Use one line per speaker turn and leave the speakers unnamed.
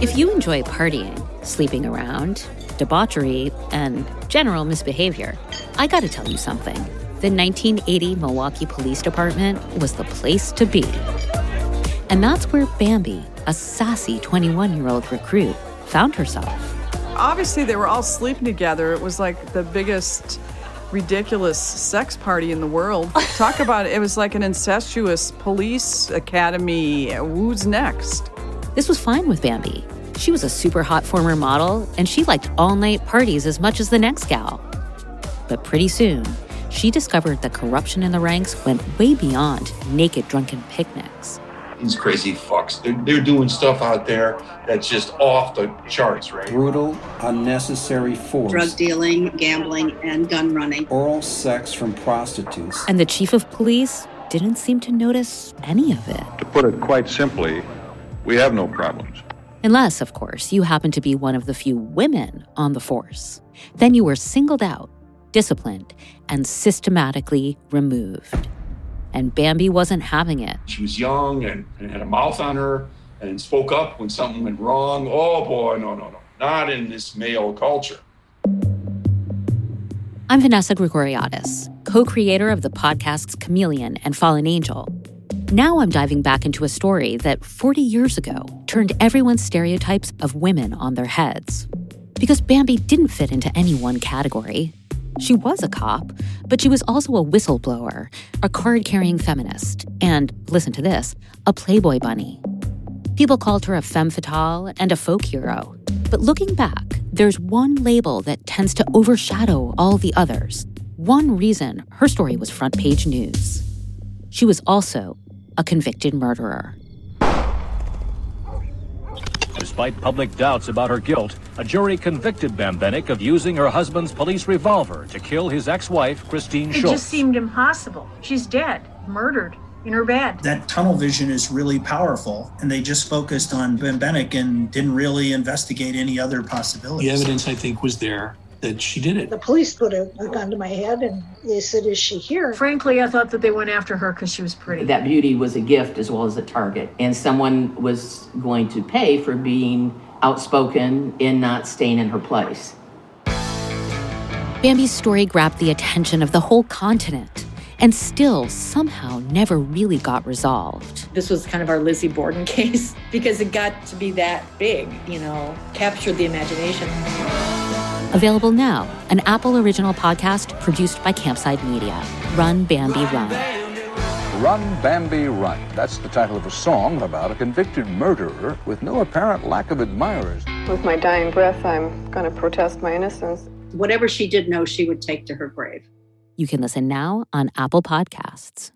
If you enjoy partying, sleeping around, debauchery, and general misbehavior, I gotta tell you something. The 1980 Milwaukee Police Department was the place to be. And that's where Bambi, a sassy 21 year old recruit, found herself.
Obviously, they were all sleeping together. It was like the biggest ridiculous sex party in the world. Talk about it. It was like an incestuous police academy. Who's next?
This was fine with Bambi. She was a super hot former model, and she liked all night parties as much as the next gal. But pretty soon, she discovered that corruption in the ranks went way beyond naked drunken picnics.
These crazy fucks, they're, they're doing stuff out there that's just off the charts, right?
Brutal, unnecessary force.
Drug dealing, gambling, and gun running.
Oral sex from prostitutes.
And the chief of police didn't seem to notice any of it.
To put it quite simply, we have no problems.
Unless, of course, you happen to be one of the few women on the force. Then you were singled out, disciplined, and systematically removed. And Bambi wasn't having it.
She was young and, and had a mouth on her and spoke up when something went wrong. Oh boy, no, no, no. Not in this male culture.
I'm Vanessa Grigoriadis, co creator of the podcasts Chameleon and Fallen Angel. Now I'm diving back into a story that 40 years ago turned everyone's stereotypes of women on their heads. Because Bambi didn't fit into any one category. She was a cop, but she was also a whistleblower, a card carrying feminist, and, listen to this, a Playboy bunny. People called her a femme fatale and a folk hero. But looking back, there's one label that tends to overshadow all the others. One reason her story was front page news. She was also a convicted murderer.
Despite public doubts about her guilt, a jury convicted Bembenek of using her husband's police revolver to kill his ex-wife, Christine
It just seemed impossible. She's dead, murdered, in her bed.
That tunnel vision is really powerful, and they just focused on Bembenek and didn't really investigate any other possibilities.
The evidence, I think, was there that she did it.
The police put a, a gun to my head and they said, Is she here?
Frankly, I thought that they went after her because she was pretty.
That beauty was a gift as well as a target, and someone was going to pay for being outspoken in not staying in her place.
Bambi's story grabbed the attention of the whole continent and still somehow never really got resolved.
This was kind of our Lizzie Borden case because it got to be that big, you know, captured the imagination.
Available now, an Apple original podcast produced by Campside Media. Run Bambi Run.
Run Bambi Run. That's the title of a song about a convicted murderer with no apparent lack of admirers.
With my dying breath, I'm going to protest my innocence.
Whatever she did know, she would take to her grave.
You can listen now on Apple Podcasts.